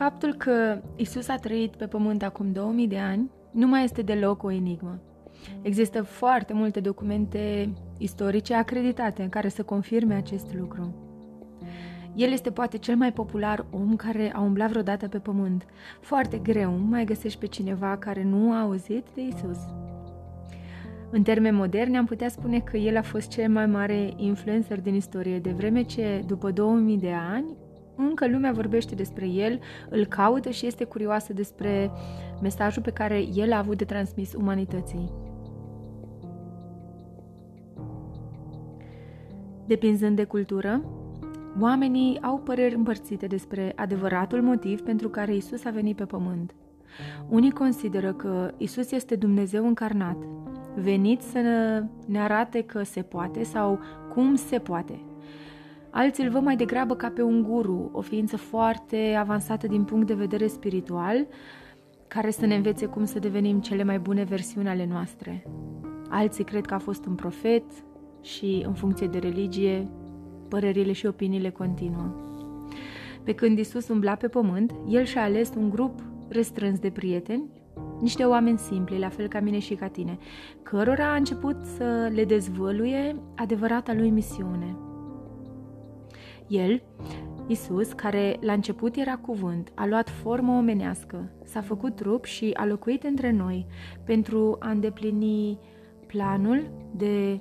Faptul că Isus a trăit pe pământ acum 2000 de ani nu mai este deloc o enigmă. Există foarte multe documente istorice acreditate în care să confirme acest lucru. El este poate cel mai popular om care a umblat vreodată pe pământ. Foarte greu mai găsești pe cineva care nu a auzit de Isus. În termeni moderni am putea spune că el a fost cel mai mare influencer din istorie, de vreme ce, după 2000 de ani, încă lumea vorbește despre el, îl caută și este curioasă despre mesajul pe care el a avut de transmis umanității. Depinzând de cultură, oamenii au păreri împărțite despre adevăratul motiv pentru care Isus a venit pe pământ. Unii consideră că Isus este Dumnezeu încarnat, venit să ne arate că se poate sau cum se poate. Alții îl văd mai degrabă ca pe un guru, o ființă foarte avansată din punct de vedere spiritual, care să ne învețe cum să devenim cele mai bune versiuni ale noastre. Alții cred că a fost un profet și, în funcție de religie, părerile și opiniile continuă. Pe când Isus umbla pe pământ, el și-a ales un grup restrâns de prieteni, niște oameni simpli, la fel ca mine și ca tine, cărora a început să le dezvăluie adevărata lui misiune. El, Isus, care la început era cuvânt, a luat formă omenească, s-a făcut trup și a locuit între noi pentru a îndeplini planul de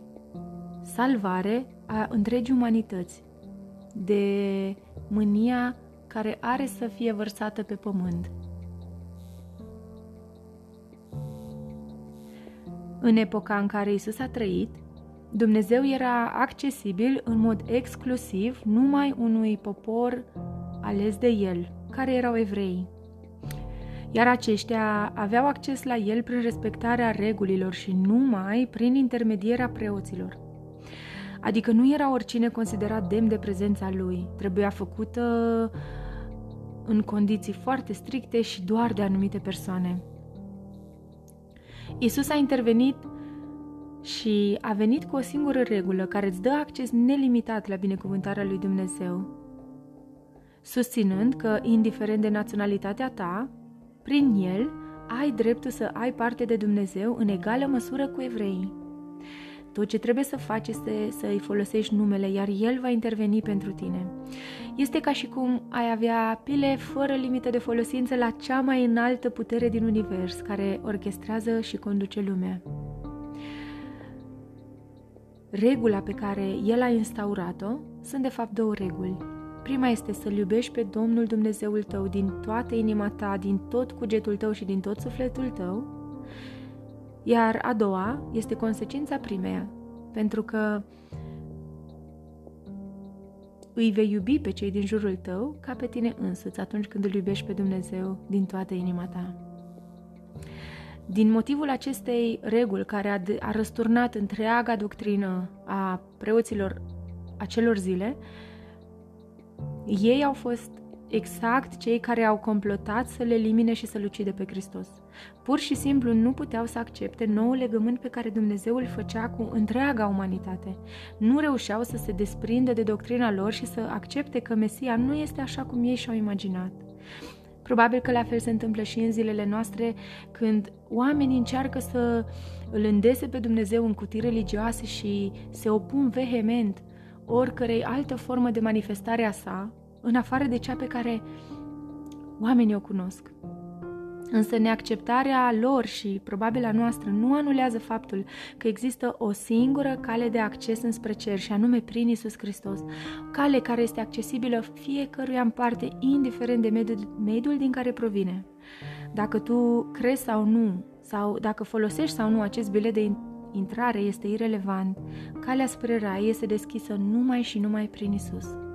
salvare a întregii umanități, de mânia care are să fie vărsată pe pământ. În epoca în care Isus a trăit, Dumnezeu era accesibil în mod exclusiv numai unui popor ales de el, care erau evrei. Iar aceștia aveau acces la el prin respectarea regulilor și numai prin intermedierea preoților. Adică nu era oricine considerat demn de prezența lui, trebuia făcută în condiții foarte stricte și doar de anumite persoane. Isus a intervenit și a venit cu o singură regulă care îți dă acces nelimitat la binecuvântarea lui Dumnezeu, susținând că, indiferent de naționalitatea ta, prin el ai dreptul să ai parte de Dumnezeu în egală măsură cu evreii. Tot ce trebuie să faci este să îi folosești numele, iar El va interveni pentru tine. Este ca și cum ai avea pile fără limită de folosință la cea mai înaltă putere din univers, care orchestrează și conduce lumea. Regula pe care El a instaurat-o sunt de fapt două reguli. Prima este să-L iubești pe Domnul Dumnezeul tău din toată inima ta, din tot cugetul tău și din tot sufletul tău, iar a doua este consecința primeia, pentru că îi vei iubi pe cei din jurul tău ca pe tine însuți atunci când îl iubești pe Dumnezeu din toată inima ta. Din motivul acestei reguli care a, a răsturnat întreaga doctrină a preoților acelor zile, ei au fost exact cei care au complotat să le elimine și să-L ucide pe Hristos. Pur și simplu nu puteau să accepte nou legământ pe care Dumnezeu îl făcea cu întreaga umanitate. Nu reușeau să se desprindă de doctrina lor și să accepte că Mesia nu este așa cum ei și-au imaginat. Probabil că la fel se întâmplă și în zilele noastre când oamenii încearcă să îl îndese pe Dumnezeu în cutii religioase și se opun vehement oricărei altă formă de manifestare a sa, în afară de cea pe care oamenii o cunosc. Însă neacceptarea lor și probabil a noastră nu anulează faptul că există o singură cale de acces înspre cer și anume prin Isus Hristos. Cale care este accesibilă fiecăruia în parte, indiferent de mediul, mediul din care provine. Dacă tu crezi sau nu, sau dacă folosești sau nu acest bilet de intrare este irelevant, calea spre rai este deschisă numai și numai prin Isus.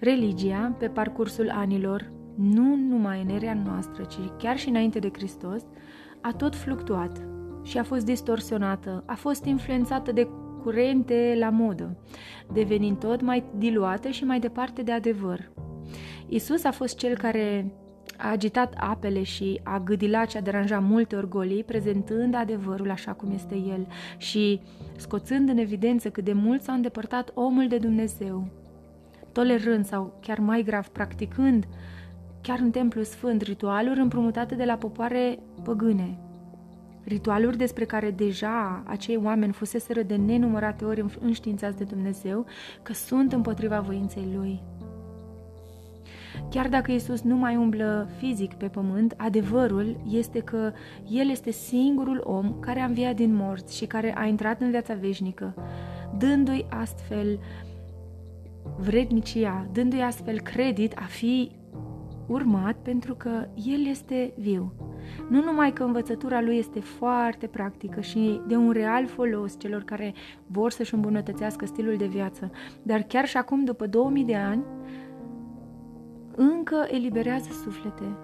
Religia, pe parcursul anilor, nu numai în erea noastră, ci chiar și înainte de Hristos, a tot fluctuat și a fost distorsionată, a fost influențată de curente la modă, devenind tot mai diluată și mai departe de adevăr. Isus a fost cel care A agitat apele și a gâdilat ce a deranjat multe orgolii, prezentând adevărul așa cum este el și scoțând în evidență cât de mult s-a îndepărtat omul de Dumnezeu, tolerând sau chiar mai grav practicând chiar în templu sfânt ritualuri împrumutate de la popoare păgâne, ritualuri despre care deja acei oameni fuseseră de nenumărate ori înștiințați de Dumnezeu că sunt împotriva voinței Lui. Chiar dacă Isus nu mai umblă fizic pe pământ, adevărul este că El este singurul om care a înviat din morți și care a intrat în viața veșnică, dându-i astfel vrednicia, dându-i astfel credit a fi urmat pentru că El este viu. Nu numai că învățătura lui este foarte practică și de un real folos celor care vor să-și îmbunătățească stilul de viață, dar chiar și acum, după 2000 de ani, încă eliberează suflete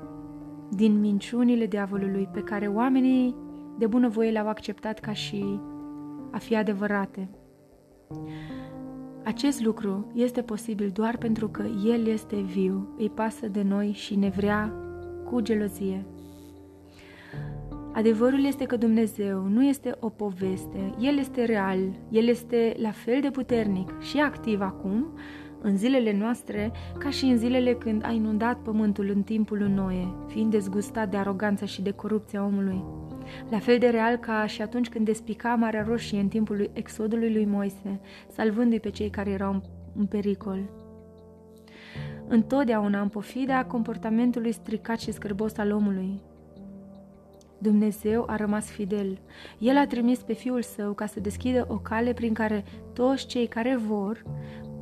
din minciunile diavolului pe care oamenii de bunăvoie le-au acceptat ca și a fi adevărate. Acest lucru este posibil doar pentru că El este viu, îi pasă de noi și ne vrea cu gelozie. Adevărul este că Dumnezeu nu este o poveste, El este real, El este la fel de puternic și activ acum, în zilele noastre, ca și în zilele când a inundat pământul în timpul lui Noe, fiind dezgustat de aroganța și de corupția omului. La fel de real ca și atunci când despica Marea Roșie în timpul exodului lui Moise, salvându-i pe cei care erau în pericol. Întotdeauna în pofida comportamentului stricat și scârbos al omului, Dumnezeu a rămas fidel. El a trimis pe Fiul Său ca să deschidă o cale prin care toți cei care vor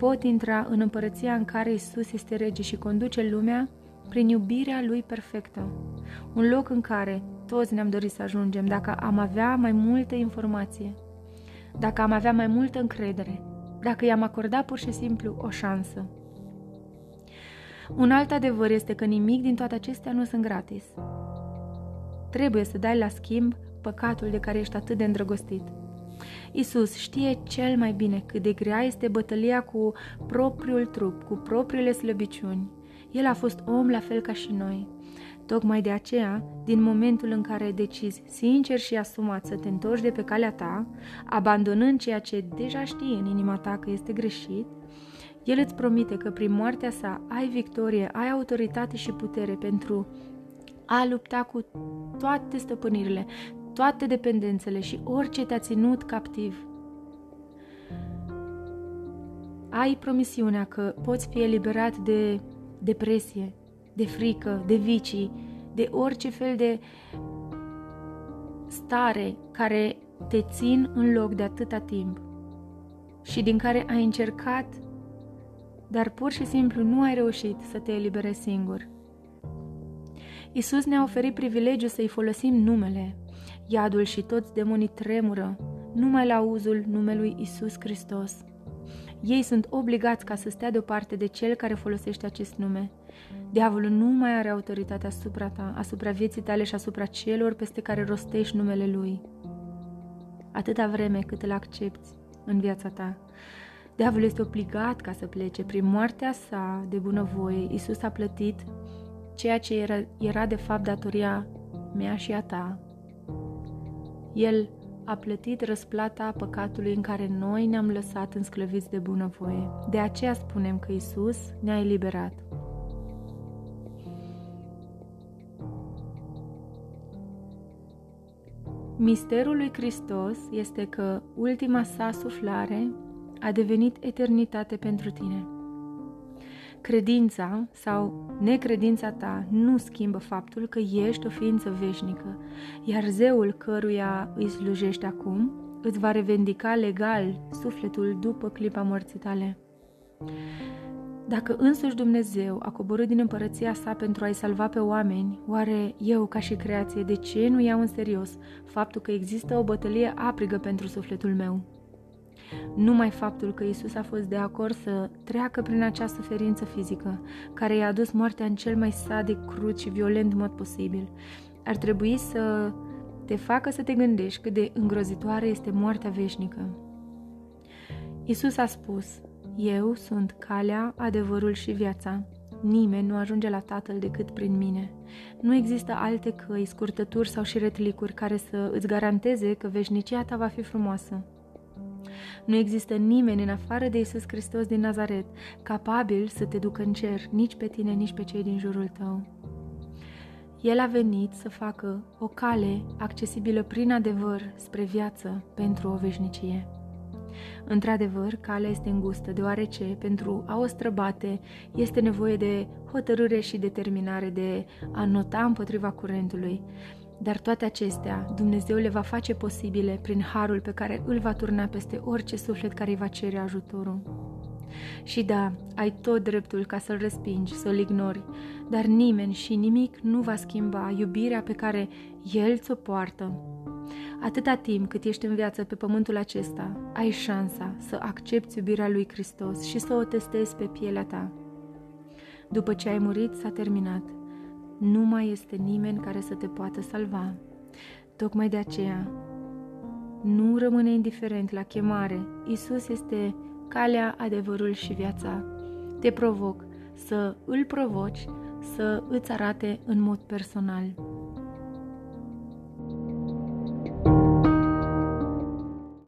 pot intra în împărăția în care Isus este rege și conduce lumea prin iubirea Lui perfectă. Un loc în care toți ne-am dorit să ajungem dacă am avea mai multă informație, dacă am avea mai multă încredere, dacă i-am acordat pur și simplu o șansă. Un alt adevăr este că nimic din toate acestea nu sunt gratis. Trebuie să dai la schimb păcatul de care ești atât de îndrăgostit. Isus știe cel mai bine cât de grea este bătălia cu propriul trup, cu propriile slăbiciuni. El a fost om la fel ca și noi. Tocmai de aceea, din momentul în care decizi sincer și asumat să te întorci de pe calea ta, abandonând ceea ce deja știi în inima ta că este greșit, el îți promite că prin moartea sa ai victorie, ai autoritate și putere pentru a lupta cu toate stăpânirile, toate dependențele și orice te-a ținut captiv. Ai promisiunea că poți fi eliberat de depresie, de frică, de vicii, de orice fel de stare care te țin în loc de atâta timp și din care ai încercat, dar pur și simplu nu ai reușit să te eliberezi singur. Isus ne-a oferit privilegiul să-i folosim numele. Iadul și toți demonii tremură numai la auzul numelui Isus Hristos. Ei sunt obligați ca să stea deoparte de cel care folosește acest nume. Diavolul nu mai are autoritate asupra ta, asupra vieții tale și asupra celor peste care rostești numele lui. Atâta vreme cât îl accepti în viața ta. Diavolul este obligat ca să plece. Prin moartea sa de bunăvoie, Isus a plătit ceea ce era, era de fapt datoria mea și a ta. El a plătit răsplata păcatului în care noi ne-am lăsat însclăviți de bunăvoie. De aceea spunem că Isus ne-a eliberat. Misterul lui Hristos este că ultima sa suflare a devenit eternitate pentru tine. Credința sau necredința ta nu schimbă faptul că ești o ființă veșnică, iar zeul căruia îi slujești acum îți va revendica legal sufletul după clipa morții tale. Dacă însuși Dumnezeu a coborât din împărăția sa pentru a-i salva pe oameni, oare eu, ca și creație, de ce nu iau în serios faptul că există o bătălie aprigă pentru sufletul meu? Numai faptul că Isus a fost de acord să treacă prin acea suferință fizică, care i-a adus moartea în cel mai sadic, crud și violent mod posibil, ar trebui să te facă să te gândești cât de îngrozitoare este moartea veșnică. Isus a spus, Eu sunt calea, adevărul și viața. Nimeni nu ajunge la Tatăl decât prin mine. Nu există alte căi, scurtături sau șiretlicuri care să îți garanteze că veșnicia ta va fi frumoasă. Nu există nimeni în afară de Isus Hristos din Nazaret capabil să te ducă în cer, nici pe tine, nici pe cei din jurul tău. El a venit să facă o cale accesibilă prin adevăr spre viață pentru o veșnicie. Într-adevăr, calea este îngustă, deoarece pentru a o străbate este nevoie de hotărâre și determinare de a nota împotriva curentului. Dar toate acestea Dumnezeu le va face posibile prin harul pe care îl va turna peste orice suflet care îi va cere ajutorul. Și da, ai tot dreptul ca să-l respingi, să-l ignori, dar nimeni și nimic nu va schimba iubirea pe care el ți-o poartă. Atâta timp cât ești în viață pe pământul acesta, ai șansa să accepti iubirea lui Hristos și să o testezi pe pielea ta. După ce ai murit, s-a terminat. Nu mai este nimeni care să te poată salva. Tocmai de aceea, nu rămâne indiferent la chemare. Isus este calea, adevărul și viața. Te provoc să îl provoci, să îți arate în mod personal.